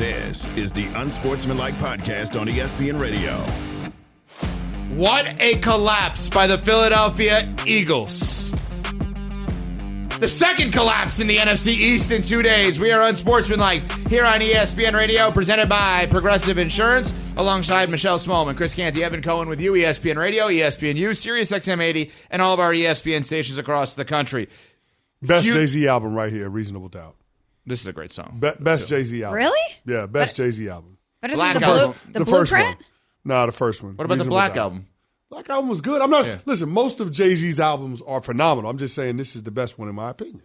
This is the Unsportsmanlike Podcast on ESPN Radio. What a collapse by the Philadelphia Eagles. The second collapse in the NFC East in two days. We are Unsportsmanlike here on ESPN Radio, presented by Progressive Insurance, alongside Michelle Smallmon, Chris Canty, Evan Cohen with you, ESPN Radio, ESPNU, Sirius XM 80, and all of our ESPN stations across the country. Best Jay Z album right here, Reasonable Doubt. This is a great song. Be- best Jay Z album. Really? Yeah, best Jay Z album. Better Black than the, album. blue, the, first blueprint? one. Nah, the first one. What about the Black Doubt. album? Black album was good. I'm not Yeah. listen. Most of Jay Z's albums are phenomenal. I'm just saying this is the best one in my opinion.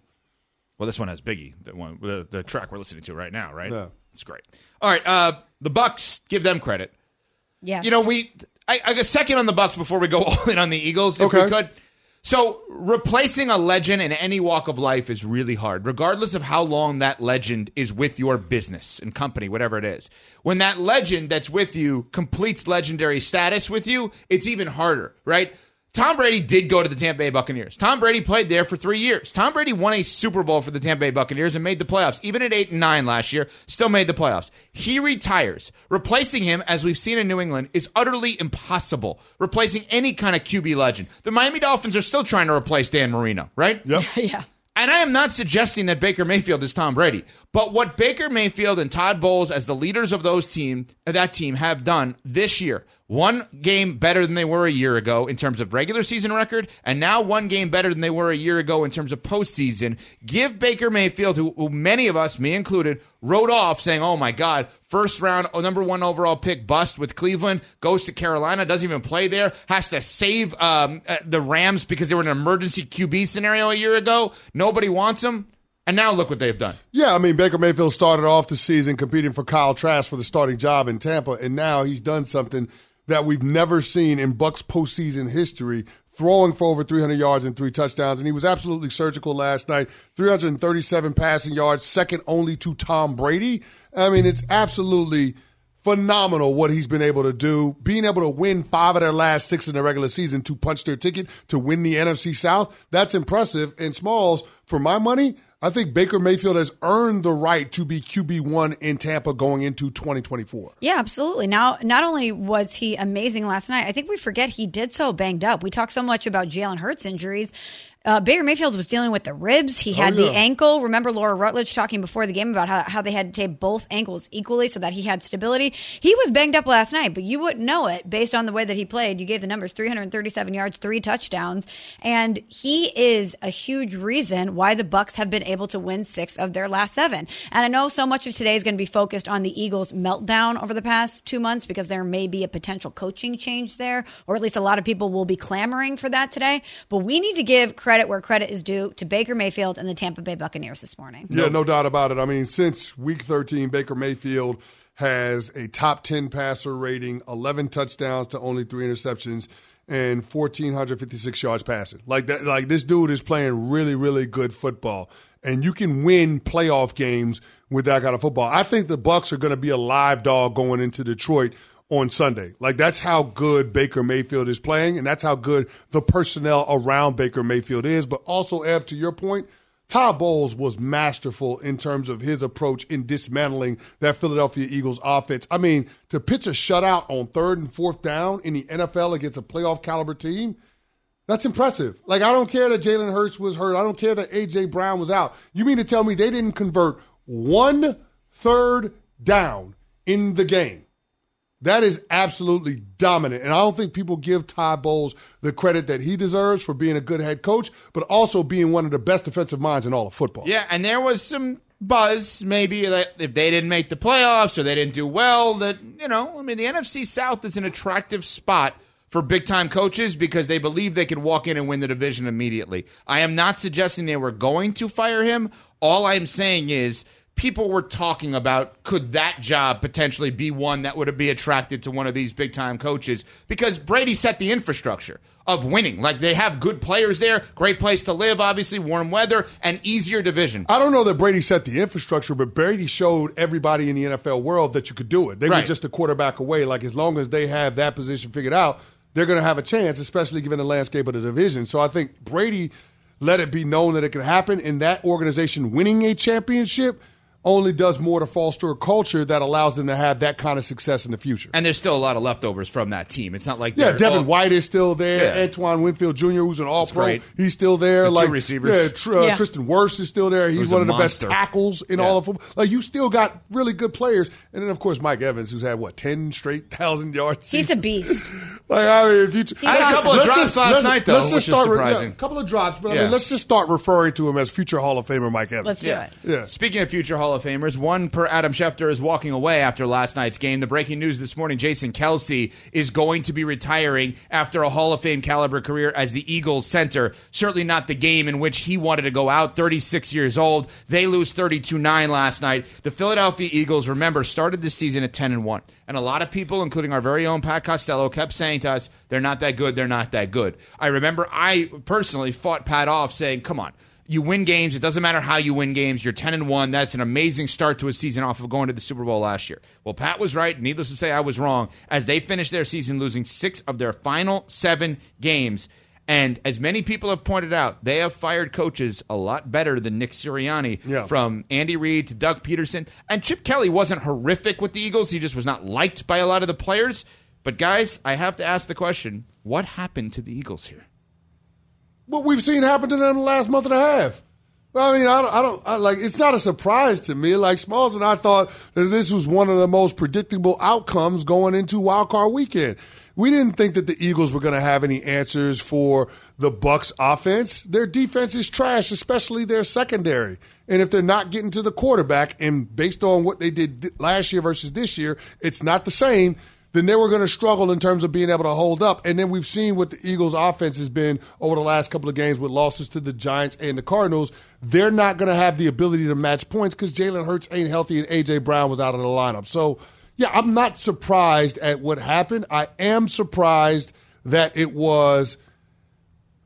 Well, this one has Biggie, the one, the, the track we're listening to right now, right? Yeah. It's great. All right, uh, the Bucs give them credit. Yeah, You know, we I I, I a second on the Bucs before we go all in on the Eagles, if we Okay. could. So replacing a legend in any walk of life is really hard, regardless of how long that legend is with your business and company, whatever it is. When that legend that's with you completes legendary status with you, it's even harder, right? Tom Brady did go to the Tampa Bay Buccaneers. Tom Brady played there for three years. Tom Brady won a Super Bowl for the Tampa Bay Buccaneers and made the playoffs. Even at eight and nine last year, still made the playoffs. He retires. Replacing him, as we've seen in New England, is utterly impossible. Replacing any kind of QB legend. The Miami Dolphins are still trying to replace Dan Marino, right? Yep. yeah. And I am not suggesting that Baker Mayfield is Tom Brady, but what Baker Mayfield and Todd Bowles, as the leaders of those team, that team, have done this year, one game better than they were a year ago in terms of regular season record, and now one game better than they were a year ago in terms of postseason. Give Baker Mayfield, who, many of us, me included, wrote off saying, "Oh my God, first round, oh, number one overall pick bust with Cleveland, goes to Carolina, doesn't even play there, has to save um, uh, the Rams because they were in an emergency QB scenario a year ago. Nobody wants him." And now look what they've done. Yeah, I mean Baker Mayfield started off the season competing for Kyle Trask for the starting job in Tampa, and now he's done something that we've never seen in Bucs postseason history. Throwing for over 300 yards and three touchdowns, and he was absolutely surgical last night. 337 passing yards, second only to Tom Brady. I mean, it's absolutely phenomenal what he's been able to do. Being able to win five of their last six in the regular season to punch their ticket to win the NFC South, that's impressive. And Smalls, for my money, I think Baker Mayfield has earned the right to be QB1 in Tampa going into 2024. Yeah, absolutely. Now, not only was he amazing last night, I think we forget he did so banged up. We talk so much about Jalen Hurts injuries. Uh, Baker Mayfield was dealing with the ribs. He had yeah. the ankle. Remember Laura Rutledge talking before the game about how, how they had to tape both ankles equally so that he had stability. He was banged up last night, but you wouldn't know it based on the way that he played. You gave the numbers 337 yards, three touchdowns, and he is a huge reason why the Bucs have been able to win six of their last seven. And I know so much of today is going to be focused on the Eagles' meltdown over the past two months because there may be a potential coaching change there, or at least a lot of people will be clamoring for that today. But we need to give credit where credit is due to Baker Mayfield and the Tampa Bay Buccaneers this morning. Yeah, no doubt about it. I mean, since week 13, Baker Mayfield has a top 10 passer rating, 11 touchdowns to only three interceptions, and 1,456 yards passing. Like that, like this dude is playing really, really good football. And you can win playoff games with that kind of football. I think the Bucs are going to be a live dog going into Detroit on Sunday. Like that's how good Baker Mayfield is playing, and that's how good the personnel around Baker Mayfield is. But also, Ev, to your point, Todd Bowles was masterful in terms of his approach in dismantling that Philadelphia Eagles offense. I mean, to pitch a shutout on third and fourth down in the NFL against a playoff caliber team, that's impressive. Like, I don't care that Jalen Hurts was hurt. I don't care that A.J. Brown was out. You mean to tell me they didn't convert one third down in the game? That is absolutely dominant. And I don't think people give Todd Bowles the credit that he deserves for being a good head coach, but also being one of the best defensive minds in all of football. Yeah, and there was some buzz maybe that if they didn't make the playoffs or they didn't do well, that, you know, I mean, the NFC South is an attractive spot for big time coaches because they believe they can walk in and win the division immediately. I am not suggesting they were going to fire him. All I'm saying is people were talking about could that job potentially be one that would be attracted to one of these big time coaches because Brady set the infrastructure of winning. Like they have good players there, great place to live, obviously warm weather, and easier division. I don't know that Brady set the infrastructure, but Brady showed everybody in the NFL world that you could do it. They Right. were just a quarterback away. Like as long as they have that position figured out, they're going to have a chance, especially given the landscape of the division. So I think Brady let it be known that it could happen, in that organization winning a championship only does more to foster a culture that allows them to have that kind of success in the future. And there's still a lot of leftovers from that team. It's not like Yeah, Devin all- White is still there. Yeah. Antoine Winfield Jr., who's an All Pro, great. he's still there. The two like receivers. yeah, Tr- uh, Yeah. Tristan Wirfs is still there. He's Who's one of the monster. best tackles in Yeah. all of football. Like you still got really good players, and then of course Mike Evans, who's had what ten straight thousand yards. He's a beast. Like I mean, if you I had a let's couple of drops just- last let's- night, though, let's which just is start re- yeah, a couple of drops, but I mean, let's just start referring to him as future Hall of Famer Mike Evans. Let's do Yeah. it. Yeah. Speaking of future Hall of Famers, one per Adam Schefter is walking away after last night's game. The breaking news this morning Jason Kelce is going to be retiring after a Hall of Fame caliber career as the Eagles center. Certainly not the game in which he wanted to go out, 36 years old. They lose 32 9 last night. The Philadelphia Eagles, remember, started this season at 10 and 1. And a lot of people, including our very own Pat Costello, kept saying to us, they're not that good, they're not that good. I remember I personally fought Pat off saying, come on. You win games. It doesn't matter how you win games. You're 10 and 1. That's an amazing start to a season off of going to the Super Bowl last year. Well, Pat was right. Needless to say, I was wrong as they finished their season losing six of their final seven games. And as many people have pointed out, they have fired coaches a lot better than Nick Sirianni Yeah. from Andy Reid to Doug Pederson. And Chip Kelly wasn't horrific with the Eagles. He just was not liked by a lot of the players. But guys, I have to ask the question what happened to the Eagles here? What we've seen happen to them in the last month and a half. Well, I mean, I don't, I don't I, like. It's not a surprise to me. Like Smalls and I thought that this was one of the most predictable outcomes going into Wild Card Weekend. We didn't think that the Eagles were going to have any answers for the Bucs' offense. Their defense is trash, especially their secondary. And if they're not getting to the quarterback, and based on what they did last year versus this year, it's not the same then they were going to struggle in terms of being able to hold up. And then we've seen what the Eagles' offense has been over the last couple of games with losses to the Giants and the Cardinals. They're not going to have the ability to match points because Jalen Hurts ain't healthy and A.J. Brown was out of the lineup. So, yeah, I'm not surprised at what happened. I am surprised that it was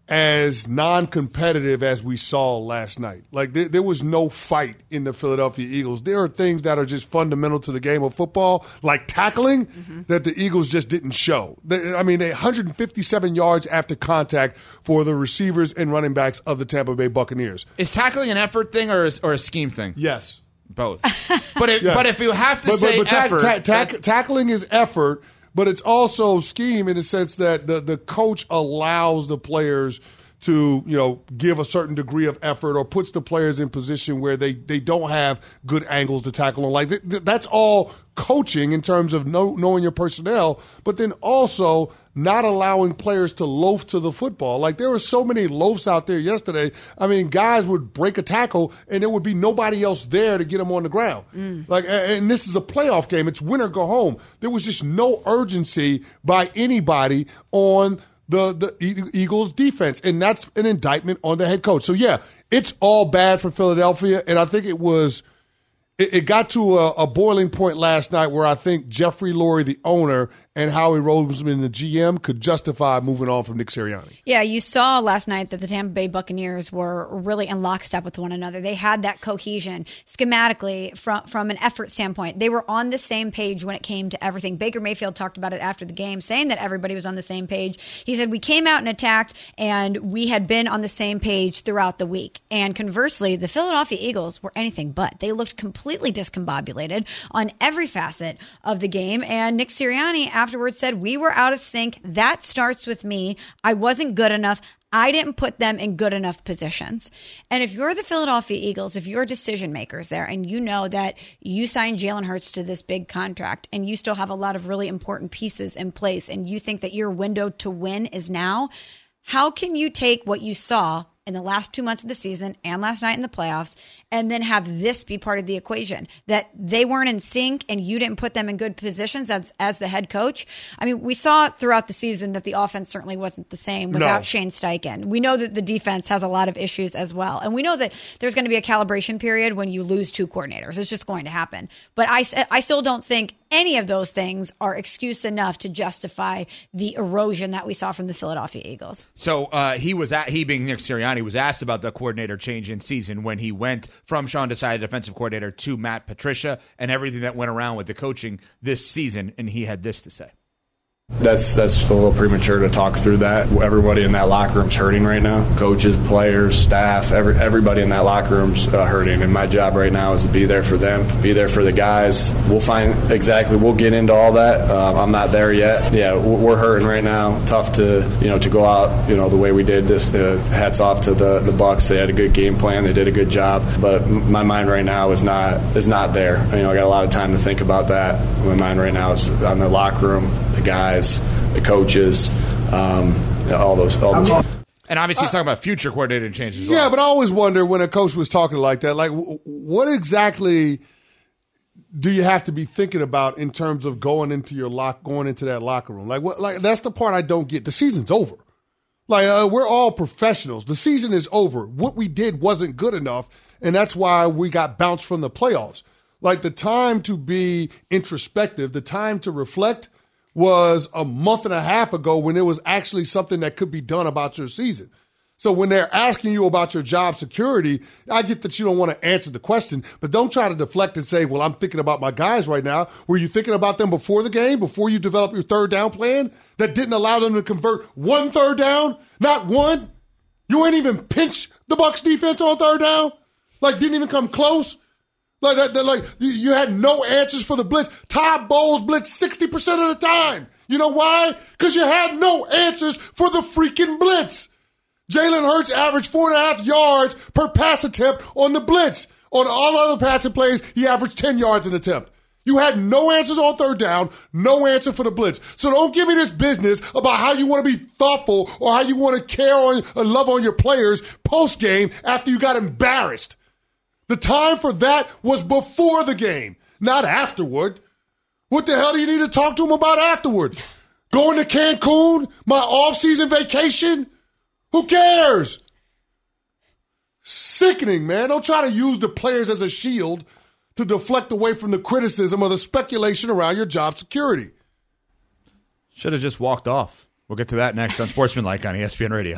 as non-competitive as we saw last night. Like there, there was no fight in the Philadelphia Eagles. There are things that are just fundamental to the game of football, like tackling, mm-hmm. that the Eagles just didn't show. They, I mean, 157 yards after contact for the receivers and running backs of the Tampa Bay Buccaneers. Is tackling an effort thing or, is, or a scheme thing? Yes. Both. But if, Yes. but if you have to say tack- effort, tack- tack- that- tackling is effort, but it's also scheme in the sense that the, the coach allows the players to you know give a certain degree of effort or puts the players in position where they, they don't have good angles to tackle them. Like th- th- that's all coaching in terms of know, knowing your personnel, but then also not allowing players to loaf to the football. Like there were so many loafs out there yesterday. I mean, guys would break a tackle and there would be nobody else there to get them on the ground. Mm. Like, and this is a playoff game. It's win or go home. There was just no urgency by anybody on the the Eagles defense, and that's an indictment on the head coach. So yeah, it's all bad for Philadelphia, and I think it was it, it got to a, a boiling point last night where I think Jeffrey Lurie, the owner, and Howie Roseman, the GM, could justify moving on from Nick Sirianni. Yeah, you saw last night that the Tampa Bay Buccaneers were really in lockstep with one another. They had that cohesion schematically from from an effort standpoint. They were on the same page when it came to everything. Baker Mayfield talked about it after the game, saying that everybody was on the same page. He said we came out and attacked, and we had been on the same page throughout the week. And conversely, the Philadelphia Eagles were anything but. They looked completely discombobulated on every facet of the game. And Nick Sirianni afterwards said, We were out of sync. That starts with me. I wasn't good enough. I didn't put them in good enough positions. And if you're the Philadelphia Eagles, if you're decision makers there and you know that you signed Jalen Hurts to this big contract and you still have a lot of really important pieces in place and you think that your window to win is now, how can you take what you saw in the last two months of the season and last night in the playoffs and then have this be part of the equation. That they weren't in sync and you didn't put them in good positions as as the head coach. I mean we saw throughout the season that the offense certainly wasn't the same without No. shane steichen. We know that the defense has a lot of issues as well. And we know that there's going to be a calibration period when you lose two coordinators. It's just going to happen. But I, I still don't think any of those things are excuse enough to justify the erosion that we saw from the philadelphia eagles So uh, he was at he being Nick Sirianni was asked about the coordinator change in season when he went from Sean Desai, defensive coordinator, to Matt Patricia and everything that went around with the coaching this season, and he had this to say. That's that's a little premature to talk through that. Everybody in that locker room's hurting right now. Coaches, players, staff, every, everybody in that locker room's uh, hurting. And my job right now is to be there for them, be there for the guys. We'll find exactly. We'll get into all that. Uh, I'm not there yet. Yeah, we're hurting right now. Tough to you know to go out you know the way we did this. Uh, hats off to the the Bucs. They had a good game plan. They did a good job. But my mind right now is not is not there. You know, I got a lot of time to think about that. My mind right now is on the locker room, guys guys, the coaches, um, all those. All those. And obviously, he's talking about future coordinating changes. Yeah, well. but I always wonder when a coach was talking like that, like what exactly do you have to be thinking about in terms of going into your lock, going into that locker room? Like what? Like that's the part I don't get. The season's over. Like uh, we're all professionals. The season is over. What we did wasn't good enough, and that's why we got bounced from the playoffs. Like the time to be introspective, the time to reflect was a month and a half ago when there was actually something that could be done about your season. So when they're asking you about your job security, I get that you don't want to answer the question, but don't try to deflect and say, well, I'm thinking about my guys right now. Were you thinking about them before the game, before you develop your third down plan that didn't allow them to convert one third down? Not one? You ain't even pinch the Bucs defense on third down? Like didn't even come close? Like that, like you had no answers for the blitz. Todd Bowles blitzed 60% of the time. You know why? Because you had no answers for the freaking blitz. Jalen Hurts averaged four and a half yards per pass attempt on the blitz. On all other passing plays, he averaged 10 yards an attempt. You had no answers on third down, no answer for the blitz. So don't give me this business about how you want to be thoughtful or how you want to care on and love on your players post game after you got embarrassed. The time for that was before the game, not afterward. What the hell do you need to talk to him about afterward? Going to Cancun, my off-season vacation? Who cares? Sickening, man. Don't try to use the players as a shield to deflect away from the criticism or the speculation around your job security. Should have just walked off. We'll get to that next on Sportsmanlike on ESPN Radio.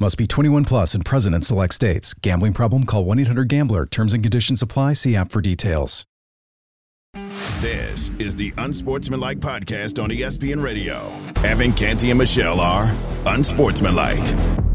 Must be 21 plus and present in select states. Gambling problem? Call 1 800 GAMBLER. Terms and conditions apply. See app for details. This is the Unsportsmanlike podcast on ESPN Radio. Evan Canty and Michelle are Unsportsmanlike.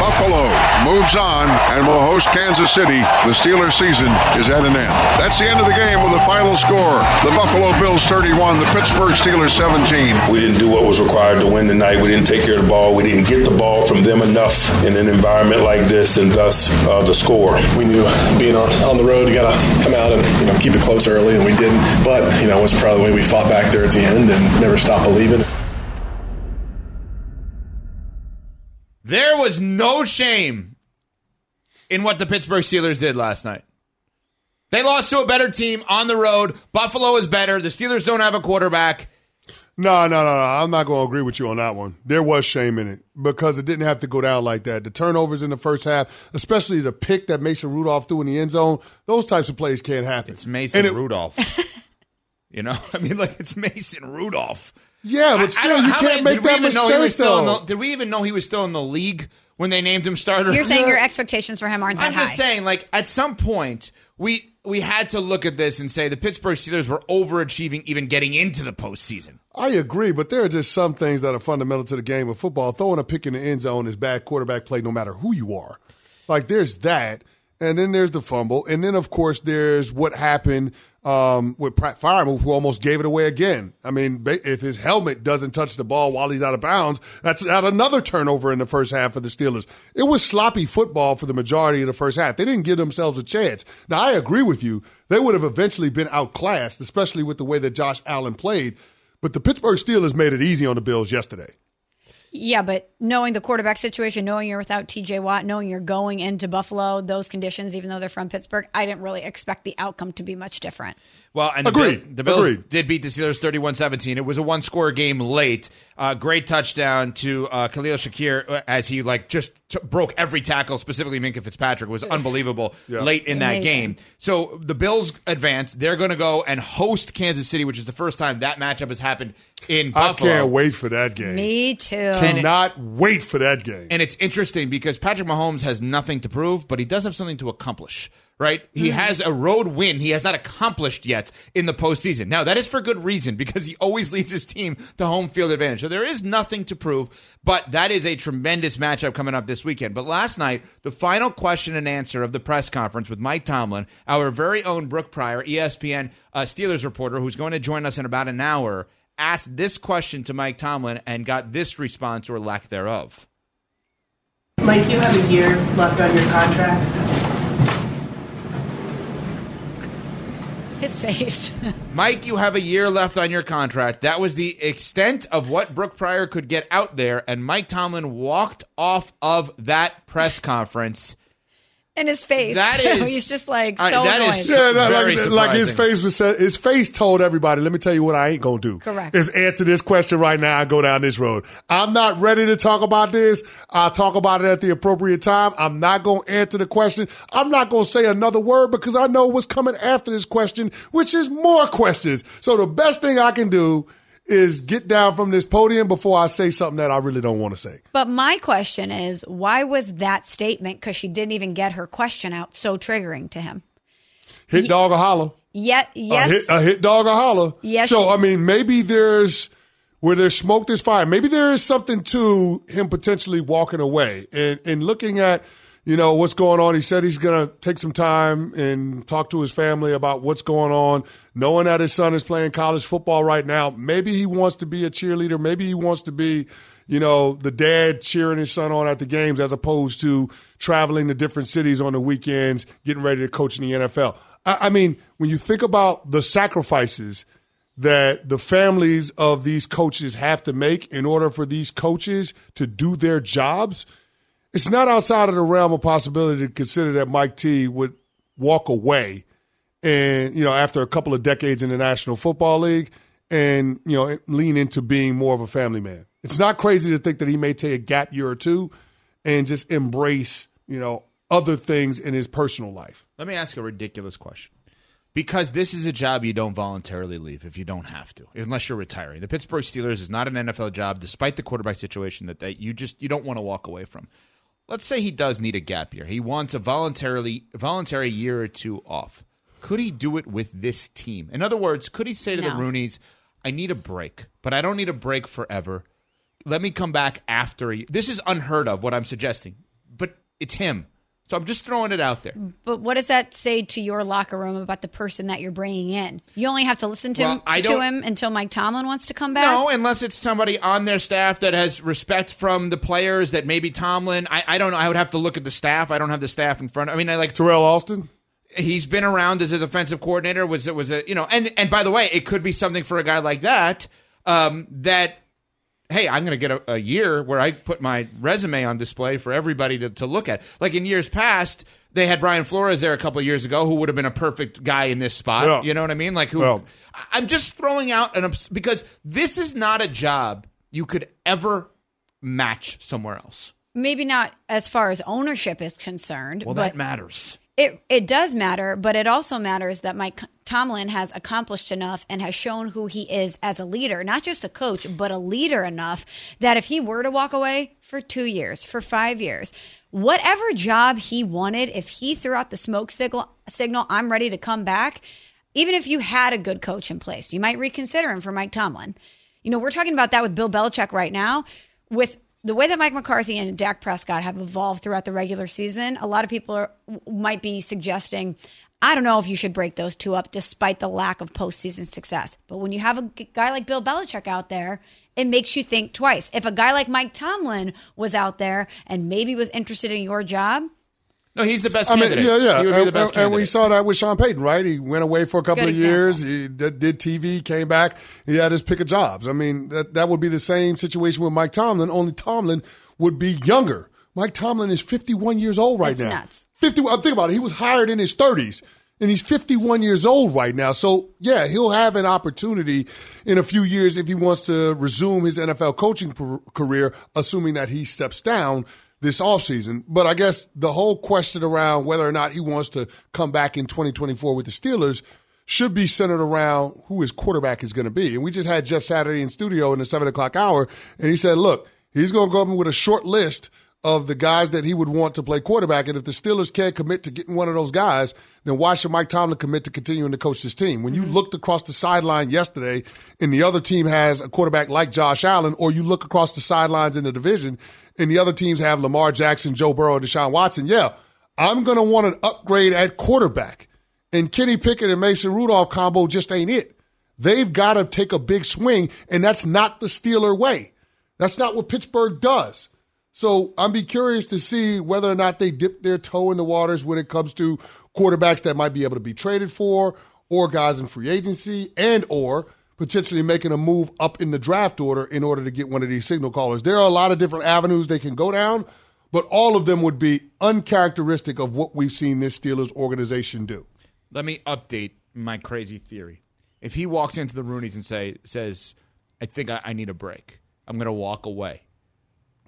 Buffalo moves on and will host Kansas City. The Steelers' season is at an end. That's the end of the game with the final score. The Buffalo Bills 31, the Pittsburgh Steelers 17. We didn't do what was required to win tonight. We didn't take care of the ball. We didn't get the ball from them enough in an environment like this, and thus uh, the score. We knew being on, on the road, you got to come out and you know keep it close early, and we didn't. But you know, it was probably the way we fought back there at the end and never stopped believing. There was no shame in what the Pittsburgh Steelers did last night. They lost to a better team on the road. Buffalo is better. The Steelers don't have a quarterback. No, no, no, no. I'm not going to agree with you on that one. There was shame in it because it didn't have to go down like that. The turnovers in the first half, especially the pick that Mason Rudolph threw in the end zone, those types of plays can't happen. It's Mason it- Rudolph. you know, I mean, like it's Mason Rudolph. Yeah, I- I but still, you can't many- make did that even know he was mistake, though. the- did we even know he was still in the league when they named him starter? You're saying your expectations for him aren't that high. I'm just saying, like at some point, we we had to look at this and say the Pittsburgh Steelers were overachieving, even getting into the postseason. I agree, but there are just some things that are fundamental to the game of football. Throwing a pick in the end zone is bad quarterback play no matter who you are. Like there's that. and then there's the fumble, and then of course there's what happened um, with Pat Freiermuth, who almost gave it away again. I mean, if his helmet doesn't touch the ball while he's out of bounds, that's at another turnover in the first half for the Steelers. It was sloppy football for the majority of the first half. They didn't give themselves a chance. Now, I agree with you. They would have eventually been outclassed, especially with the way that Josh Allen played. But the Pittsburgh Steelers made it easy on the Bills yesterday. Yeah, but knowing the quarterback situation, knowing you're without TJ Watt, knowing you're going into Buffalo, those conditions, even though they're from Pittsburgh, I didn't really expect the outcome to be much different. Well, and Agreed. the, Bill, the Bills Agreed. did beat the Steelers 31-17. It was a one-score game late. Uh, great touchdown to uh, Khalil Shakir uh, as he like just t- broke every tackle, specifically Minkah Fitzpatrick. It was unbelievable late in that game. So the Bills advance. They're going to go and host Kansas City, which is the first time that matchup has happened in I can't wait for that game. Me too. Cannot wait for that game. And it's interesting because Patrick Mahomes has nothing to prove, but he does have something to accomplish, right? He has a road win he has not accomplished yet in the postseason. Now, that is for good reason because he always leads his team to home field advantage. So there is nothing to prove, but that is a tremendous matchup coming up this weekend. But last night, the final question and answer of the press conference with Mike Tomlin, our very own Brooke Pryor, ESPN uh, Steelers reporter, who's going to join us in about an hour, asked this question to Mike Tomlin and got this response or lack thereof. Mike, you have a year left on your contract. His face. Mike, you have a year left on your contract. That was the extent of what Brooke Pryor could get out there, and Mike Tomlin walked off of that press conference. In his face. That is- He's just like so All right, that annoyed. is- Yeah, that- Very like, like his face was said, his face told everybody, let me tell you what I ain't gonna do. Correct. Is answer this question right now and go down this road. I'm not ready to talk about this. I'll talk about it at the appropriate time. I'm not gonna answer the question. I'm not gonna say another word because I know what's coming after this question, which is more questions. So the best thing I can do is get down from this podium before I say something that I really don't want to say. But my question is, why was that statement, because she didn't even get her question out, so triggering to him? Hit dog or holler. Yet, yes, a hit, a hit dog or holler. Yes. So I mean, maybe there's where there's smoke, there's fire. Maybe there is something to him potentially walking away and and looking at you know what's going on. He said he's going to take some time and talk to his family about what's going on. Knowing that his son is playing college football right now, maybe he wants to be a cheerleader. Maybe he wants to be. You know, the dad cheering his son on at the games as opposed to traveling to different cities on the weekends, getting ready to coach in the NFL. I, I mean, when you think about the sacrifices that the families of these coaches have to make in order for these coaches to do their jobs, it's not outside of the realm of possibility to consider that Mike T would walk away and, you know, after a couple of decades in the National Football League and, you know, lean into being more of a family man. It's not crazy to think that he may take a gap year or two and just embrace, you know, other things in his personal life. Let me ask a ridiculous question. Because this is a job you don't voluntarily leave if you don't have to, unless you're retiring. The Pittsburgh Steelers is not an NFL job, despite the quarterback situation that they, you just you don't want to walk away from. Let's say he does need a gap year. He wants a voluntarily voluntary year or two off. Could he do it with this team? In other words, could he say to the No. Rooneys, "I need a break, but I don't need a break forever. Let me come back after a This is unheard of what I'm suggesting, but it's him. So I'm just throwing it out there. But what does that say to your locker room about the person that you're bringing in? You only have to listen to, Well, him, I to him until Mike Tomlin wants to come back. No, unless it's somebody on their staff that has respect from the players that maybe Tomlin. I, I don't know. I would have to look at the staff. I don't have the staff in front. I mean, I like Teryl Austin? he's been around as a defensive coordinator. Was it was a you know and and by the way, it could be something for a guy like that. Um, that hey, I'm going to get a, a year where I put my resume on display for everybody to, to look at. Like in years past, they had Brian Flores there a couple of years ago, who would have been a perfect guy in this spot. Yeah. You know what I mean? Like who? Well- I- I'm just throwing out an obs- because this is not a job you could ever match somewhere else. Maybe not as far as ownership is concerned. Well, but that matters. It it does matter, but it also matters that Mike Tomlin has accomplished enough and has shown who he is as a leader, not just a coach, but a leader enough that if he were to walk away for 2 years, for 5 years, whatever job he wanted, if he threw out the smoke signal, signal I'm ready to come back, even if you had a good coach in place, you might reconsider him for Mike Tomlin. You know, we're talking about that with Bill Belichick right now with the way that Mike McCarthy and Dak Prescott have evolved throughout the regular season, a lot of people are, might be suggesting, I don't know if you should break those two up despite the lack of postseason success. But when you have a guy like Bill Belichick out there, it makes you think twice. If a guy like Mike Tomlin was out there and maybe was interested in your job, No, he's the best I mean, candidate. yeah, yeah. He would be and, the best and- and we saw that with Sean Payton, right? He went away for a couple Good of example. years. He did, did TV, came back. He had his pick of jobs. I mean, that, that would be the same situation with Mike Tomlin, only Tomlin would be younger. Mike Tomlin is 51 years old right That's now. nuts. 50, uh, think about it. He was hired in his 30s. And he's 51 years old right now. So, yeah, he'll have an opportunity in a few years if he wants to resume his NFL coaching per- career, assuming that he steps down this offseason. But I guess the whole question around whether or not he wants to come back in 2024 with the Steelers should be centered around who his quarterback is going to be. And we just had Jeff Saturday in studio in the seven o'clock hour, and he said, look, he's going to go up with a short list of the guys that he would want to play quarterback. And if the Steelers can't commit to getting one of those guys, then why should Mike Tomlin commit to continuing to coach this team? When you mm-hmm. looked across the sideline yesterday and the other team has a quarterback like Josh Allen, or you look across the sidelines in the division and the other teams have Lamar Jackson, Joe Burrow, Deshaun Watson, yeah, I'm going to want an upgrade at quarterback. And Kenny Pickett and Mason Rudolph combo just ain't it. They've got to take a big swing, and that's not the Steeler way. That's not what Pittsburgh does. So I'm be curious to see whether or not they dip their toe in the waters when it comes to quarterbacks that might be able to be traded for, or guys in free agency, and or potentially making a move up in the draft order in order to get one of these signal callers. There are a lot of different avenues they can go down, but all of them would be uncharacteristic of what we've seen this Steelers organization do. Let me update my crazy theory. If he walks into the Rooneys and say says, "I think I, I need a break. I'm going to walk away,"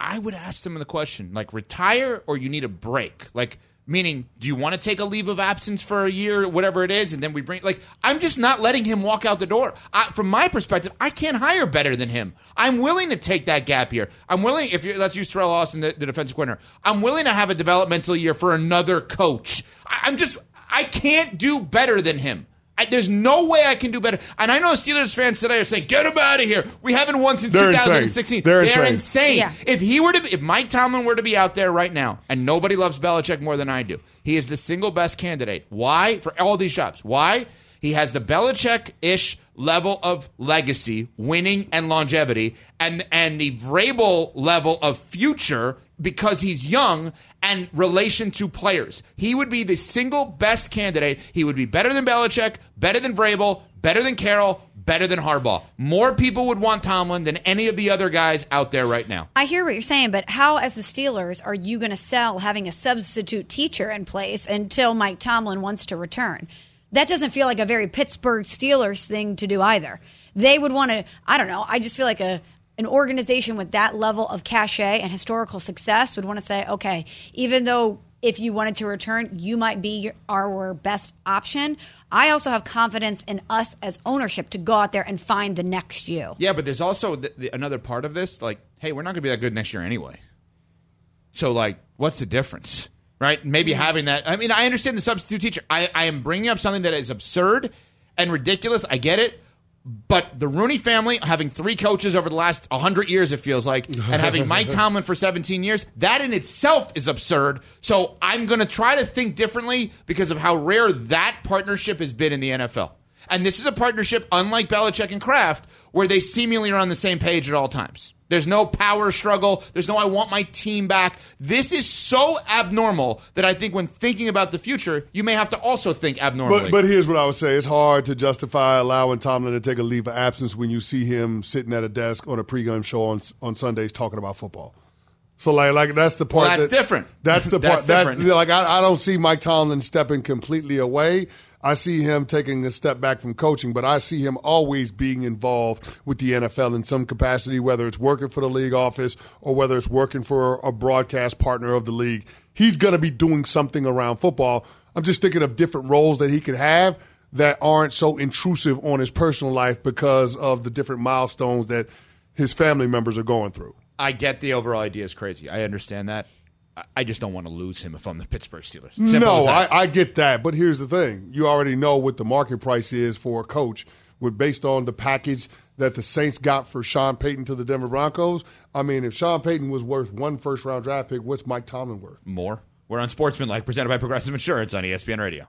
I would ask them the question like, retire or you need a break? Like, meaning, do you want to take a leave of absence for a year, whatever it is, and then we bring like, I'm just not letting him walk out the door. I, from my perspective, I can't hire better than him. I'm willing to take that gap year. I'm willing, if you let's use Teryl Austin, the, the defensive coordinator. I'm willing to have a developmental year for another coach. I, I'm just, I can't do better than him. I, there's no way I can do better. And I know Steelers fans today are saying, "Get him out of here. We haven't won since They're insane. 2016." They're insane. insane. Yeah. If he were to, if Mike Tomlin were to be out there right now, and nobody loves Belichick more than I do, he is the single best candidate. Why for all these jobs? Why? He has the Belichick-ish level of legacy, winning, and longevity, and and the Vrabel level of future because he's young and relation to players. He would be the single best candidate. He would be better than Belichick, better than Vrabel, better than Carroll, better than Harbaugh. More people would want Tomlin than any of the other guys out there right now. I hear what you're saying, but how, as the Steelers, are you going to sell having a substitute teacher in place until Mike Tomlin wants to return? That doesn't feel like a very Pittsburgh Steelers thing to do either. They would want to, I don't know, I just feel like a an organization with that level of cachet and historical success would want to say, okay, even though if you wanted to return, you might be your, our best option. I also have confidence in us as ownership to go out there and find the next you. Yeah, but there's also the, the, another part of this. Like, hey, we're not going to be that good next year anyway. So, like, what's the difference? Right? Maybe having that. I mean, I understand the substitute teacher. I, I am bringing up something that is absurd and ridiculous. I get it. But the Rooney family having three coaches over the last 100 years, it feels like, and having Mike Tomlin for 17 years, that in itself is absurd. So I'm going to try to think differently because of how rare that partnership has been in the NFL. And this is a partnership, unlike Belichick and Kraft, where they seemingly are on the same page at all times. There's no power struggle. There's no, I want my team back. This is so abnormal that I think when thinking about the future, you may have to also think abnormally. But but here's what I would say: it's hard to justify allowing Tomlin to take a leave of absence when you see him sitting at a desk on a pregame show on on Sundays talking about football. So like like that's the part Well, that's that- different. That's the That's part that different. like I, I don't see Mike Tomlin stepping completely away. I see him taking a step back from coaching, but I see him always being involved with the NFL in some capacity, whether it's working for the league office or whether it's working for a broadcast partner of the league. He's going to be doing something around football. I'm just thinking of different roles that he could have that aren't so intrusive on his personal life because of the different milestones that his family members are going through. I get the overall idea is crazy. I understand that. I- just don't want to lose him if I'm the Pittsburgh Steelers. Simple no. I, I get that, but here's the thing: you already know what the market price is for a coach, with based on the package that the Saints got for Sean Payton to the Denver Broncos. I mean, if Sean Payton was worth one first round draft pick, what's Mike Tomlin worth? More. We're on Sportsman Sportsmanlike, presented by Progressive Insurance on ESPN Radio.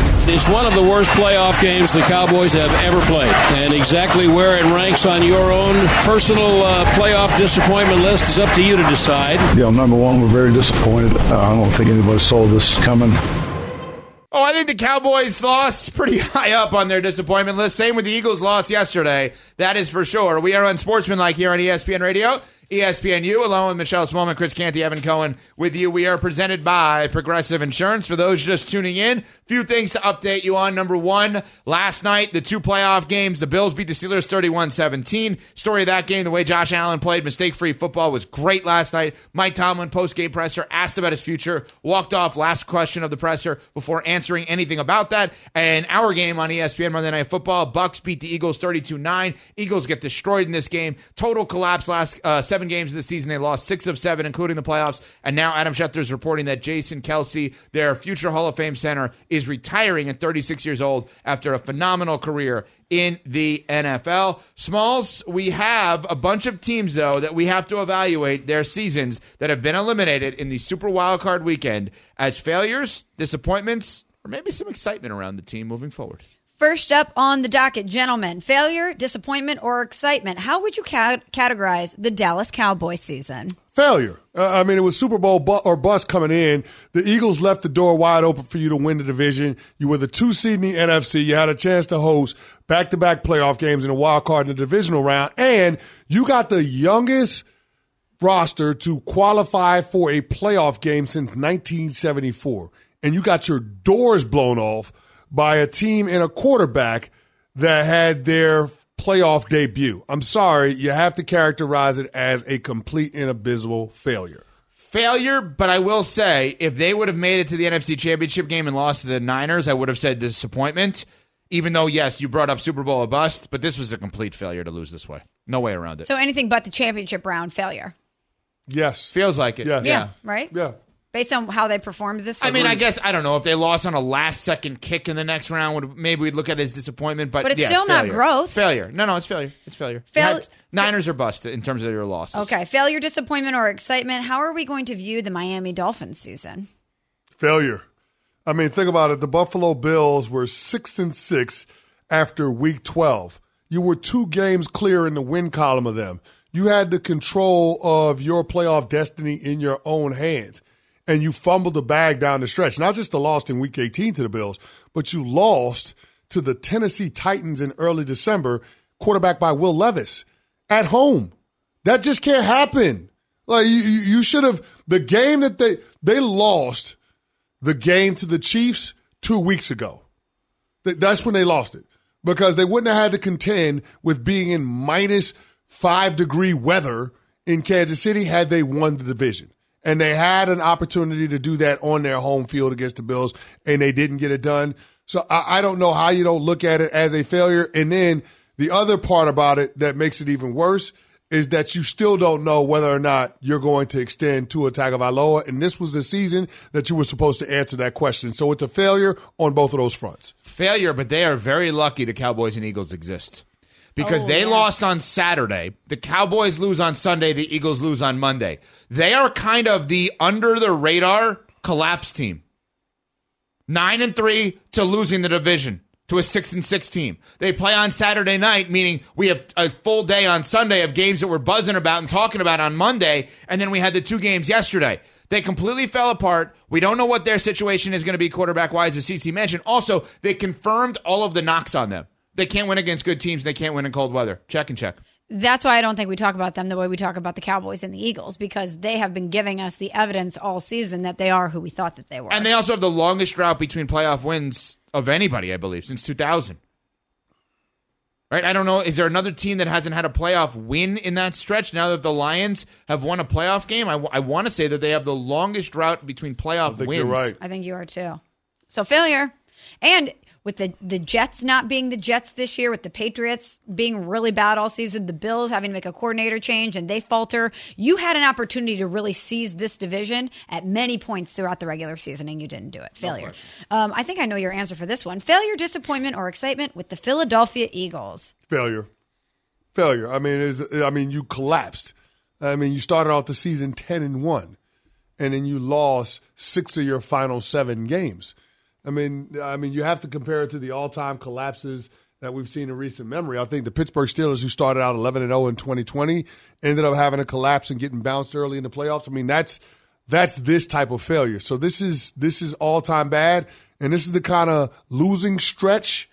It's one of the worst playoff games the Cowboys have ever played. And exactly where it ranks on your own personal uh, playoff disappointment list is up to you to decide. Yeah, number one, we're very disappointed. Uh, I don't think anybody saw this coming. Oh, I think the Cowboys lost pretty high up on their disappointment list. Same with the Eagles loss yesterday. That is for sure. We are Unsportsmanlike here on ESPN Radio. ESPNU, along with Michelle Smallmon, Chris Canty, Evan Cohen with you. We are presented by Progressive Insurance. For those just tuning in, few things to update you on. Number one, last night, the two playoff games, the Bills beat the Steelers 31 17. Story of that game, the way Josh Allen played mistake free football was great last night. Mike Tomlin, post game presser, asked about his future, walked off last question of the presser before answering anything about that. And our game on ESPN Monday Night Football, Bucs beat the Eagles 32 9. Eagles get destroyed in this game. Total collapse last uh, seven games of the season. They lost six of seven, including the playoffs. And now Adam Schefter is reporting that Jason Kelce, their future Hall of Fame center, is retiring at 36 years old after a phenomenal career in the NFL. Smalls, we have a bunch of teams, though, that we have to evaluate their seasons that have been eliminated in the Super Wildcard weekend as failures, disappointments, or maybe some excitement around the team moving forward. First up on the docket, gentlemen, failure, disappointment, or excitement. How would you ca- categorize the Dallas Cowboys season? Failure. Uh, I mean, it was Super Bowl bu- or bust coming in. The Eagles left the door wide open for you to win the division. You were the two seed in the NFC. You had a chance to host back to back playoff games in a wild card in the divisional round, and you got the youngest roster to qualify for a playoff game since 1974, and you got your doors blown off by a team and a quarterback that had their playoff debut. I'm sorry, you have to characterize it as a complete and abysmal failure. Failure, but I will say, if they would have made it to the NFC Championship game and lost to the Niners, I would have said disappointment. Even though, yes, you brought up Super Bowl a bust, but this was a complete failure to lose this way. No way around it. So anything but the championship round failure. Yes. Feels like it. Yes. Yeah, right? Yeah. Based on how they performed this I mean, I guess I don't know if they lost on a last second kick in the next round. Would maybe we'd look at it as disappointment, but But it's yeah, still not growth. Failure. No, no, it's failure. It's failure. Fail- had- Niners are busted in terms of your losses. Okay, failure, disappointment, or excitement. How are we going to view the Miami Dolphins season? Failure. I mean, think about it. The Buffalo Bills were six and six after week 12. You were two games clear in the win column of them. You had the control of your playoff destiny in your own hands. And you fumbled the bag down the stretch. Not just the loss in week 18 to the Bills, but you lost to the Tennessee Titans in early December, quarterback by Will Levis at home. That just can't happen. Like you, you should have the game that they they lost the game to the Chiefs two weeks ago. That's when they lost it because they wouldn't have had to contend with being in minus five degree weather in Kansas City had they won the division. And they had an opportunity to do that on their home field against the Bills, and they didn't get it done. So I, I don't know how you don't look at it as a failure. And then the other part about it that makes it even worse is that you still don't know whether or not you're going to extend to Tua Tagovailoa, and this was the season that you were supposed to answer that question. So it's a failure on both of those fronts. Failure, but they are very lucky the Cowboys and Eagles exist because Oh, they yeah. lost on Saturday. The Cowboys lose on Sunday. The Eagles lose on Monday. They are kind of the under the radar collapse team. Nine and three to losing the division to a six and six team. They play on Saturday night, meaning we have a full day on Sunday of games that we're buzzing about and talking about on Monday, and then we had the two games yesterday. They completely fell apart. We don't know what their situation is going to be quarterback wise, as CC mentioned. Also, they confirmed all of the knocks on them. They can't win against good teams. They can't win in cold weather. Check and check. That's why I don't think we talk about them the way we talk about the Cowboys and the Eagles because they have been giving us the evidence all season that they are who we thought that they were. And they also have the longest drought between playoff wins of anybody, I believe, since 2000. Right? I don't know. Is there another team that hasn't had a playoff win in that stretch now that the Lions have won a playoff game? I, want to say that they have the longest drought between playoff think wins. you're right. I think you are too. So failure. And with the, the Jets not being the Jets this year, with the Patriots being really bad all season, the Bills having to make a coordinator change and they falter, you had an opportunity to really seize this division at many points throughout the regular season and you didn't do it. Failure. um, I think I know your answer for this one. Failure, disappointment, or excitement with the Philadelphia Eagles. Failure. Failure. I mean, I mean, you collapsed. I mean, you started off the season ten and one, and then you lost six of your final seven games. I mean, I mean, you have to compare it to the all-time collapses that we've seen in recent memory. I think the Pittsburgh Steelers, who started out 11 and 0 in 2020, ended up having a collapse and getting bounced early in the playoffs. I mean, that's that's this type of failure. So this is this is all-time bad, and this is the kind of losing stretch,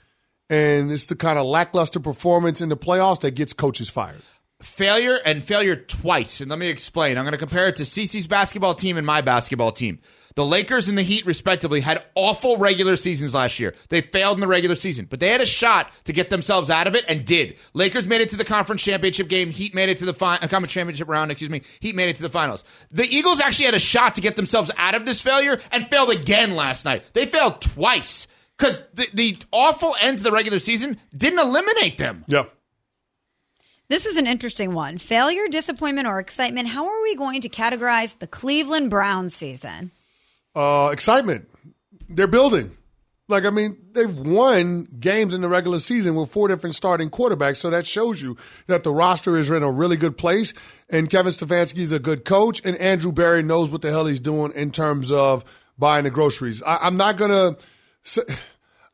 and it's the kind of lackluster performance in the playoffs that gets coaches fired. failure and failure twice. And let me explain. I'm going to compare it to CC's basketball team and my basketball team. The Lakers and the Heat, respectively, had awful regular seasons last year. They failed in the regular season, but they had a shot to get themselves out of it and did. Lakers made it to the conference championship game. Heat made it to the fi- uh, conference championship round. Excuse me. Heat made it to the finals. The Eagles actually had a shot to get themselves out of this failure and failed again last night. They failed twice because the, the awful end to the regular season didn't eliminate them. Yeah. This is an interesting one. Failure, disappointment, or excitement. How are we going to categorize the Cleveland Browns season? Uh, excitement. They're building. Like, I mean, they've won games in the regular season with four different starting quarterbacks. So that shows you that the roster is in a really good place. And Kevin Stefanski is a good coach. And Andrew Berry knows what the hell he's doing in terms of buying the groceries. I, I'm not going to,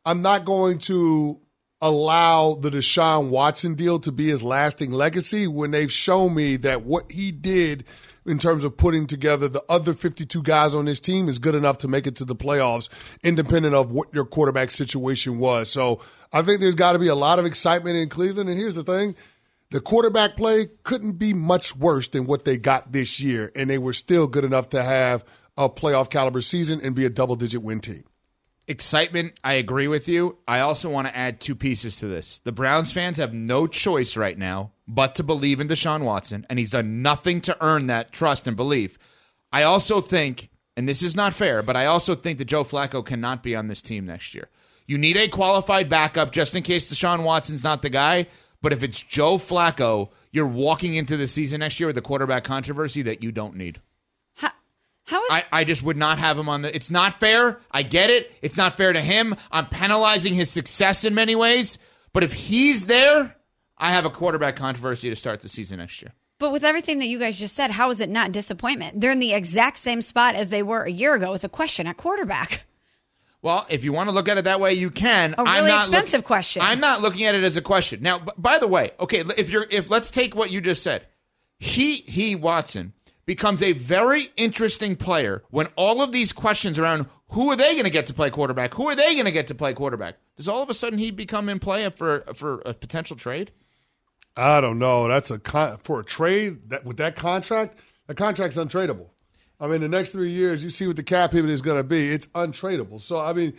I'm not going to allow the Deshaun Watson deal to be his lasting legacy when they've shown me that what he did in terms of putting together the other 52 guys on this team is good enough to make it to the playoffs, independent of what your quarterback situation was. So I think there's got to be a lot of excitement in Cleveland. And here's the thing the quarterback play couldn't be much worse than what they got this year. And they were still good enough to have a playoff caliber season and be a double digit win team. Excitement. I agree with you. I also want to add two pieces to this. The Browns fans have no choice right now but to believe in Deshaun Watson, and he's done nothing to earn that trust and belief. I also think, and this is not fair, but I also think that Joe Flacco cannot be on this team next year. You need a qualified backup just in case Deshaun Watson's not the guy. But if it's Joe Flacco, you're walking into the season next year with a quarterback controversy that you don't need. How is I, I just would not have him on the. It's not fair. I get it. It's not fair to him. I'm penalizing his success in many ways. But if he's there, I have a quarterback controversy to start the season next year. But with everything that you guys just said, how is it not disappointment? They're in the exact same spot as they were a year ago with a question at quarterback. Well, if you want to look at it that way, you can. A really expensive look- question. I'm not looking at it as a question. Now, b- by the way, okay, if you're if let's take what you just said, he he Watson becomes a very interesting player when all of these questions around who are they going to get to play quarterback, who are they going to get to play quarterback, does all of a sudden he become in play for for a potential trade? I don't know. That's a con- for a trade that with that contract. The contract's untradeable. I mean, the next three years, you see what the cap hit is going to be. It's untradeable. So, I mean,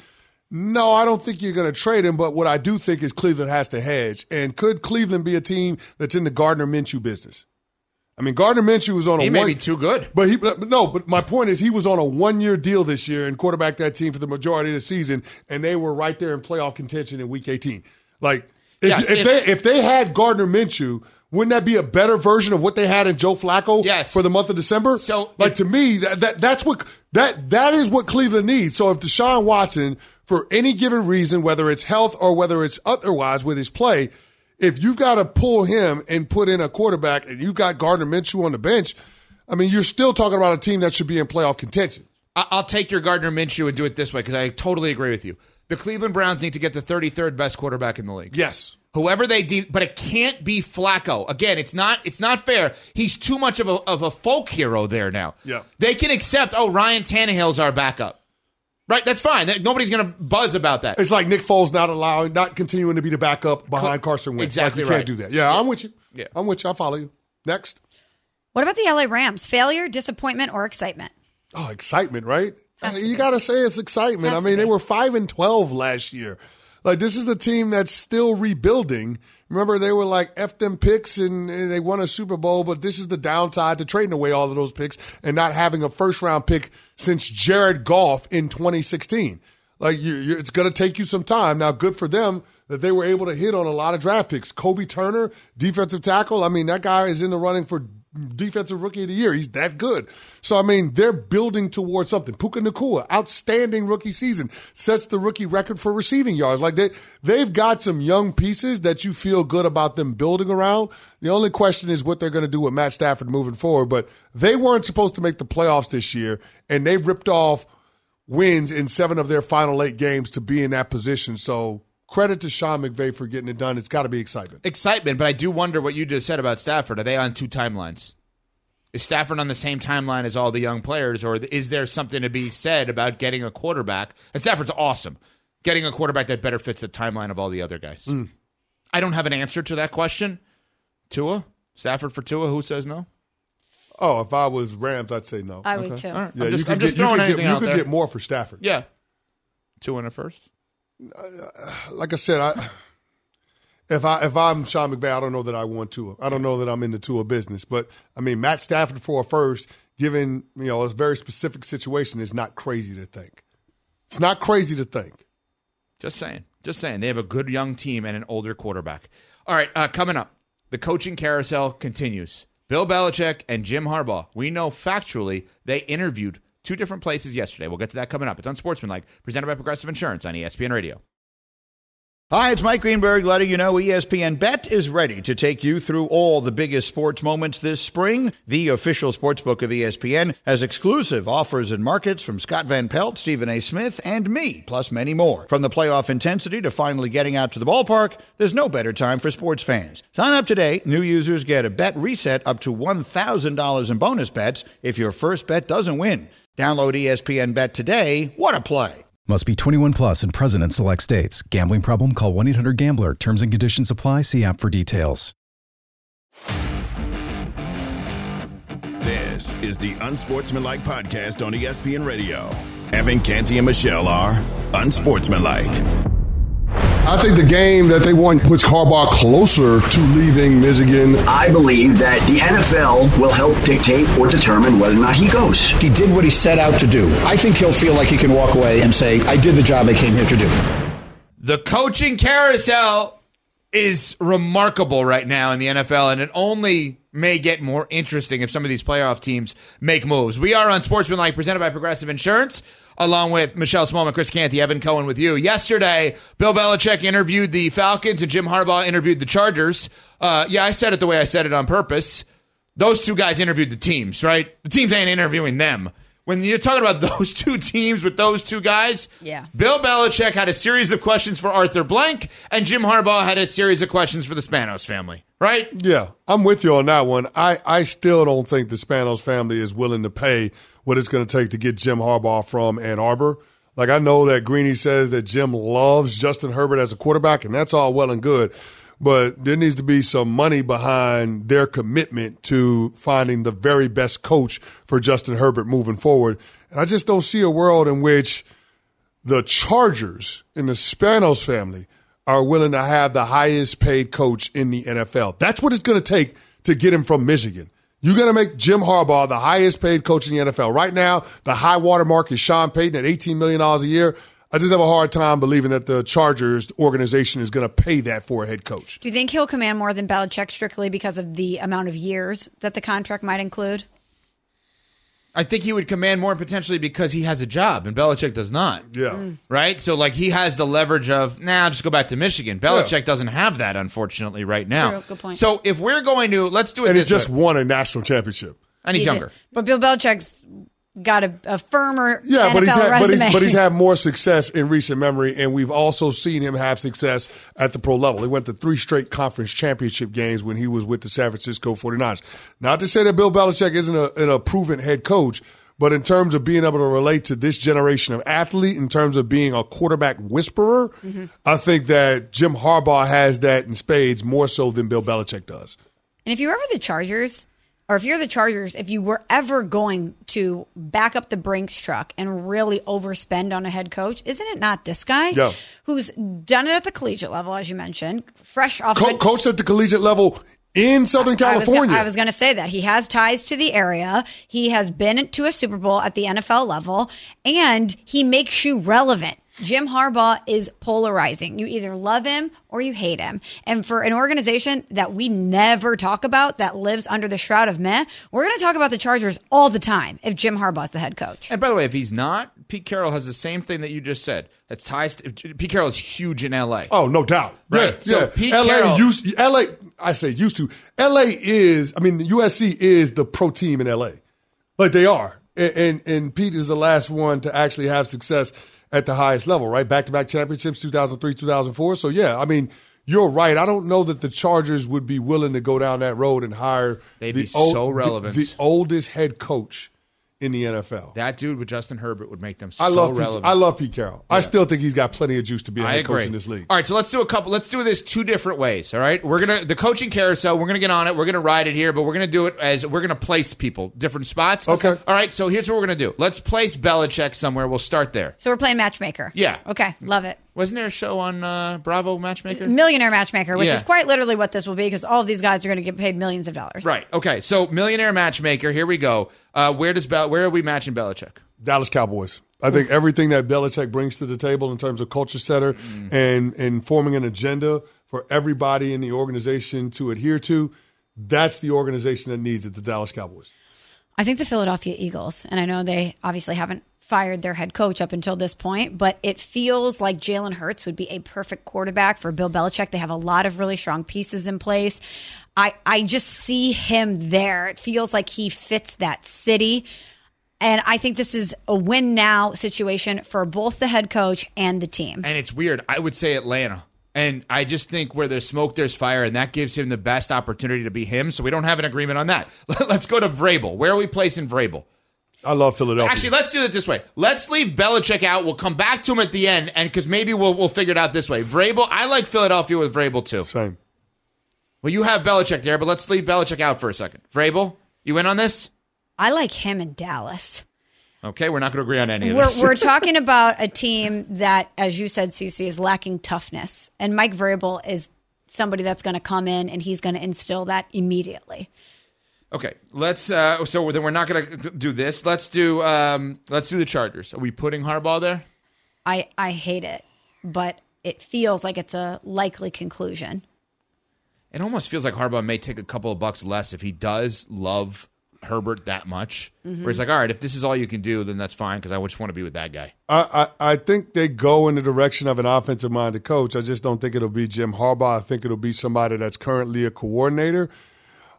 no, I don't think you're going to trade him. But what I do think is Cleveland has to hedge. And could Cleveland be a team that's in the Gardner Minshew business? I mean, Gardner Minshew was on a He may one, be too good. but he but no. But my point is, he was on a one-year deal this year and quarterbacked that team for the majority of the season, and they were right there in playoff contention in Week 18. Like, if, Yes, if, if- they if they had Gardner Minshew Wouldn't that be a better version of what they had in Joe Flacco Yes. for the month of December? So like if- to me, that, that that's what that that is what Cleveland needs. So if Deshaun Watson, for any given reason, whether it's health or whether it's otherwise with his play, if you've got to pull him and put in a quarterback and you've got Gardner Minshew on the bench, I mean, you're still talking about a team that should be in playoff contention. I- I'll take your Gardner Minshew and do it this way because I totally agree with you. The Cleveland Browns need to get the 33rd best quarterback in the league. Yes. Whoever they de- but it can't be Flacco. Again, it's not it's not fair. He's too much of a of a folk hero there now. Yeah. They can accept, oh, Ryan Tannehill's our backup. Right, that's fine. That- Nobody's going to buzz about that. It's like Nick Foles not allowing, not continuing to be the backup behind Carson Wentz. exactly like you right. can't do that. Yeah, I'm with you. Yeah. I'm with you. I follow you. Next. What about the LA Rams? Failure, disappointment, or excitement? Oh, excitement, right? Has you got to say it's excitement. Has I mean, they were five and twelve last year. Like this is a team that's still rebuilding. Remember, they were like f them picks and, and they won a Super Bowl, but this is the downside to trading away all of those picks and not having a first round pick since Jared Goff in 2016. Like you, you, it's going to take you some time. Now, good for them that they were able to hit on a lot of draft picks. Kobie Turner, defensive tackle. I mean, that guy is in the running for defensive rookie of the year. He's that good. So I mean, they're building towards something. Puka Nacua, outstanding rookie season, sets the rookie record for receiving yards. Like they they've got some young pieces that you feel good about them building around. The only question is what they're going to do with Matt Stafford moving forward. But they weren't supposed to make the playoffs this year, and they ripped off wins in seven of their final eight games to be in that position. So credit to Sean McVay for getting it done. It's got to be excitement. excitement, but I do wonder what you just said about Stafford. Are they on two timelines? Is Stafford on the same timeline as all the young players, or is there something to be said about getting a quarterback? And Stafford's awesome. Getting a quarterback that better fits the timeline of all the other guys. Mm. I don't have an answer to that question. Tua? Stafford for Tua? Who says no? Oh, if I was Rams, I'd say no. I would Okay. too. All right. Yeah, I'm just, you could I'm just get, you throwing could anything get, you could there. get more for Stafford. Yeah. Two in a first. Like I said, I if I if I'm Sean McVay, I don't know that I want to. I don't know that I'm in the Tua business. But I mean, Matt Stafford for a first, given you know a very specific situation, is not crazy to think. It's not crazy to think. Just saying. Just saying. They have a good young team and an older quarterback. All right, uh, coming up, the coaching carousel continues. Bill Belichick and Jim Harbaugh. We know factually they interviewed two different places yesterday. We'll get to that coming up. It's on Sportsmanlike, presented by Progressive Insurance on ESPN Radio. Hi, it's Mike Greenberg letting you know ESPN Bet is ready to take you through all the biggest sports moments this spring. The official sportsbook of ESPN has exclusive offers and markets from Scott Van Pelt, Stephen A. Smith, and me, plus many more. From the playoff intensity to finally getting out to the ballpark, there's no better time for sports fans. Sign up today. New users get a bet reset up to $1,000 in bonus bets if your first bet doesn't win. Download ESPN Bet today. What a play! Must be 21 plus and present in select states. Gambling problem? Call 1 800 Gambler. Terms and conditions apply. See app for details. This is the Unsportsmanlike podcast on ESPN Radio. Evan Canty and Michelle are Unsportsmanlike. I think the game that they won puts Harbaugh closer to leaving Michigan. I believe that the NFL will help dictate or determine whether or not he goes. He did what he set out to do. I think he'll feel like he can walk away and say, I did the job I came here to do. The coaching carousel is remarkable right now in the NFL, and it only may get more interesting if some of these playoff teams make moves. We are on Sportsmanlike, presented by Progressive Insurance, along with Michelle Smallmon, Chris Canty, Evan Cohen with you. Yesterday, Bill Belichick interviewed the Falcons, and Jim Harbaugh interviewed the Chargers. Uh, yeah, I said it the way I said it on purpose. Those two guys interviewed the teams, right? The teams ain't interviewing them. When you're talking about those two teams with those two guys, Yeah. Bill Belichick had a series of questions for Arthur Blank, and Jim Harbaugh had a series of questions for the Spanos family, right? Yeah, I'm with you on that one. I, I still don't think the Spanos family is willing to pay what it's going to take to get Jim Harbaugh from Ann Arbor. Like, I know that Greeny says that Jim loves Justin Herbert as a quarterback, and that's all well and good. But there needs to be some money behind their commitment to finding the very best coach for Justin Herbert moving forward. And I just don't see a world in which the Chargers and the Spanos family are willing to have the highest paid coach in the NFL. That's what it's going to take to get him from Michigan. You're going to make Jim Harbaugh the highest paid coach in the NFL. Right now, the high water mark is Sean Payton at $18 million a year. I just have a hard time believing that the Chargers organization is going to pay that for a head coach. Do you think he'll command more than Belichick strictly because of the amount of years that the contract might include? I think he would command more potentially because he has a job and Belichick does not. Yeah. Mm. Right? So, like, he has the leverage of, nah, I'll just go back to Michigan. Belichick doesn't have that, unfortunately, right now. True. Good point. So, if we're going to, let's do it And he just way. won a national championship. And he's He did. younger. But Bill Belichick's got a, a firmer Yeah, NFL but he's, had, but, resume. he's, but he's had more success in recent memory, and we've also seen him have success at the pro level. He went to three straight conference championship games when he was with the San Francisco 49ers. Not to say that Bill Belichick isn't a, a proven head coach, but in terms of being able to relate to this generation of athlete, in terms of being a quarterback whisperer, Mhm. I think that Jim Harbaugh has that in spades more so than Bill Belichick does. And if you're ever the Chargers, or if you're the Chargers, if you were ever going to back up the Brinks truck and really overspend on a head coach, isn't it not this guy Yeah. who's done it at the collegiate level, as you mentioned, fresh off Co- of coached at the collegiate level in Southern California. I was going to say that. He has ties to the area. He has been to a Super Bowl at the NFL level, and he makes you relevant. Jim Harbaugh is polarizing. You either love him or you hate him. And for an organization that we never talk about that lives under the shroud of meh, we're going to talk about the Chargers all the time if Jim Harbaugh's the head coach. And by the way, if he's not, Pete Carroll has the same thing that you just said. That's ties. To, Pete Carroll is huge in LA. Oh, no doubt. Right. Yeah, So yeah. Pete LA Carroll- used LA. I say used to. LA is. I mean, USC is the pro team in LA. Like they are, and, and and Pete is the last one to actually have success at the highest level. Right, back to back championships, two thousand three, two thousand four. So yeah, I mean. You're right. I don't know that the Chargers would be willing to go down that road and hire They'd the be so the- relevant. the oldest head coach in the NFL. That dude with Justin Herbert would make them so I love Pete, relevant. I love Pete Carroll. I still think he's got plenty of juice to be a I head agree. coach in this league. All right, so let's do a couple. Let's do this two different ways. All right, we're gonna the coaching carousel. We're gonna get on it. We're gonna ride it here, but we're gonna do it as we're gonna place people different spots. Okay. All right. So here's what we're gonna do. Let's place Belichick somewhere. We'll start there. So we're playing matchmaker. Yeah. Okay, love it. Wasn't there a show on uh, Bravo Matchmaker? Millionaire matchmaker, which Yeah. is quite literally what this will be because all of these guys are going to get paid millions of dollars. Right. Okay. So millionaire matchmaker. Here we go. Uh, where does Bel- where are we matching Belichick? Dallas Cowboys. I think everything that Belichick brings to the table in terms of culture setter Mm. and and forming an agenda for everybody in the organization to adhere to, that's the organization that needs it, the Dallas Cowboys. I think the Philadelphia Eagles, and I know they obviously haven't fired their head coach up until this point, but it feels like Jalen Hurts would be a perfect quarterback for Bill Belichick. They have a lot of really strong pieces in place. I, I just see him there. It feels like he fits that city. And I think this is a win now situation for both the head coach and the team. And it's weird. I would say Atlanta. And I just think where there's smoke, there's fire, and that gives him the best opportunity to be him. So we don't have an agreement on that. Let's go to Vrabel. Where are we placing Vrabel? I love Philadelphia. Actually, let's do it this way. Let's leave Belichick out. We'll come back to him at the end, and because maybe we'll we'll figure it out this way. Vrabel, I like Philadelphia with Vrabel too. Same. Well, you have Belichick there, but let's leave Belichick out for a second. Vrabel, you in on this? I like him in Dallas. Okay, we're not going to agree on any of We're, this. we're talking about a team that, as you said, CC, is lacking toughness. And Mike Vrabel is somebody that's going to come in and he's going to instill that immediately. Okay, let's. Uh, so then we're not going to do this. Let's do. Um, let's do the Chargers. Are we putting Harbaugh there? I, I hate it, but it feels like it's a likely conclusion. It almost feels like Harbaugh may take a couple of bucks less if he does love Herbert that much. Mhm. Where he's like, all right, if this is all you can do, then that's fine because I just want to be with that guy. I, I, I think they go in the direction of an offensive minded coach. I just don't think it'll be Jim Harbaugh. I think it'll be somebody that's currently a coordinator.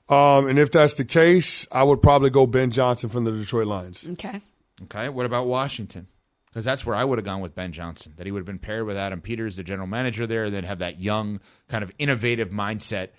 Um, and if that's the case, I would probably go Ben Johnson from the Detroit Lions. Okay. Okay, what about Washington? Because that's where I would have gone with Ben Johnson. That he would have been paired with Adam Peters, the general manager there, and then have that young, kind of innovative mindset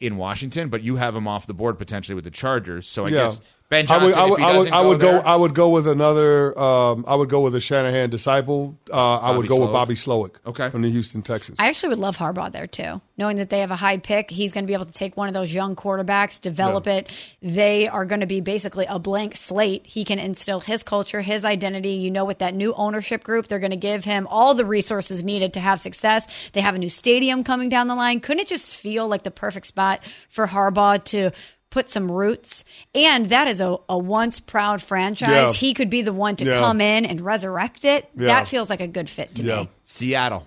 in Washington. But you have him off the board potentially with the Chargers. So I guess Ben I would, Johnson, I if would, he I would, I would go, go. I would go with another. Um, I would go with a Shanahan disciple. Uh, I would Bobby go with Bobby Slowik. Okay. from the Houston Texans. I actually would love Harbaugh there too, knowing that they have a high pick. He's going to be able to take one of those young quarterbacks, develop it. They are going to be basically a blank slate. He can instill his culture, his identity. You know, with that new ownership group, they're going to give him all the resources needed to have success. They have a new stadium coming down the line. Couldn't it just feel like the perfect spot for Harbaugh to? Put some roots, and that is a, a once proud franchise. Yeah. He could be the one to Yeah. come in and resurrect it. Yeah. That feels like a good fit to me. Seattle.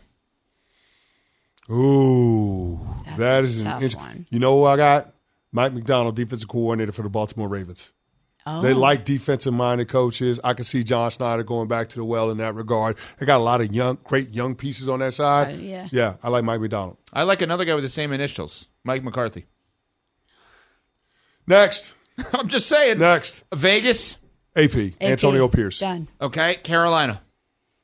Ooh, that is an tough int- one. You know who I got? Mike Macdonald, defensive coordinator for the Baltimore Ravens. Oh. They like defensive minded coaches. I can see John Schneider going back to the well in that regard. They got a lot of young, great young pieces on that side. Uh, yeah. yeah, I like Mike Macdonald. I like another guy with the same initials, Mike McCarthy. Next, I'm just saying. Next, Vegas. AP, Antonio Pierce. Done. Okay, Carolina.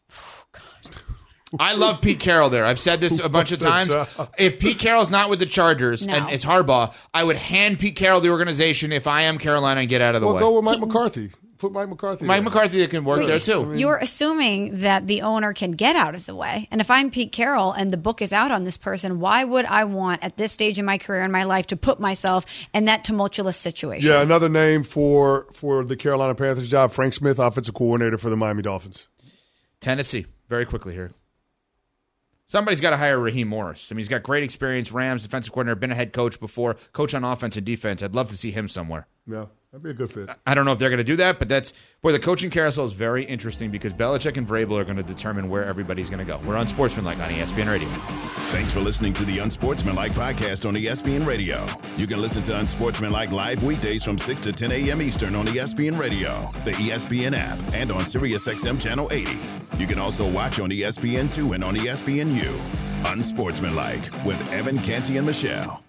I love Pete Carroll there. I've said this a bunch of times. If Pete Carroll's not with the Chargers No. and it's Harbaugh, I would hand Pete Carroll the organization if I am Carolina and get out of the Well, way. go with Mike McCarthy. Put Mike McCarthy. Mike there. McCarthy can work Wait, there too. You're assuming that the owner can get out of the way. And if I'm Pete Carroll and the book is out on this person, why would I want at this stage in my career and my life to put myself in that tumultuous situation? Yeah, another name for for the Carolina Panthers job: Frank Smith, offensive coordinator for the Miami Dolphins. Tennessee, very quickly here. Somebody's got to hire Raheem Morris. I mean, he's got great experience. Rams defensive coordinator, been a head coach before, coach on offense and defense. I'd love to see him somewhere. Yeah, that'd be a good fit. I don't know if they're going to do that, but that's boy. The coaching carousel is very interesting because Belichick and Vrabel are going to determine where everybody's going to go. We're on Sportsmanlike on ESPN Radio. Thanks for listening to the Unsportsmanlike podcast on ESPN Radio. You can listen to Unsportsmanlike live weekdays from 6 to 10 a.m. Eastern on ESPN Radio, the ESPN app, and on SiriusXM Channel 80. You can also watch on E ESPN2 and on ESPNU. Unsportsmanlike with Evan Canty and Michelle.